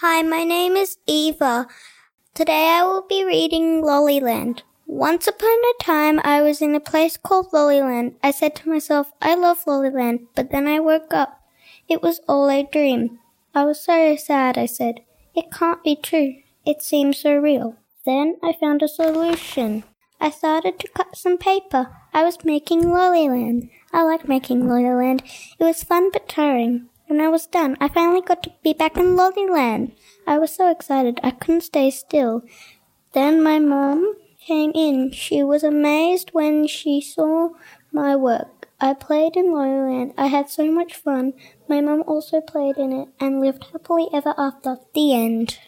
Hi, my name is Eva. Today I will be reading Lollyland. Once upon a time, I was in a place called Lollyland. I said to myself, I love Lollyland, but then I woke up. It was all a dream. I was so sad, I said. It can't be true. It seems so real. Then I found a solution. I started to cut some paper. I was making Lollyland. I like making Lollyland. It was fun but tiring. When I was done, I finally got to be back in Lollyland. I was so excited I couldn't stay still. Then my mom came in. She was amazed when she saw my work. I played in Lollyland. I had so much fun. My mom also played in it and lived happily ever after. The end.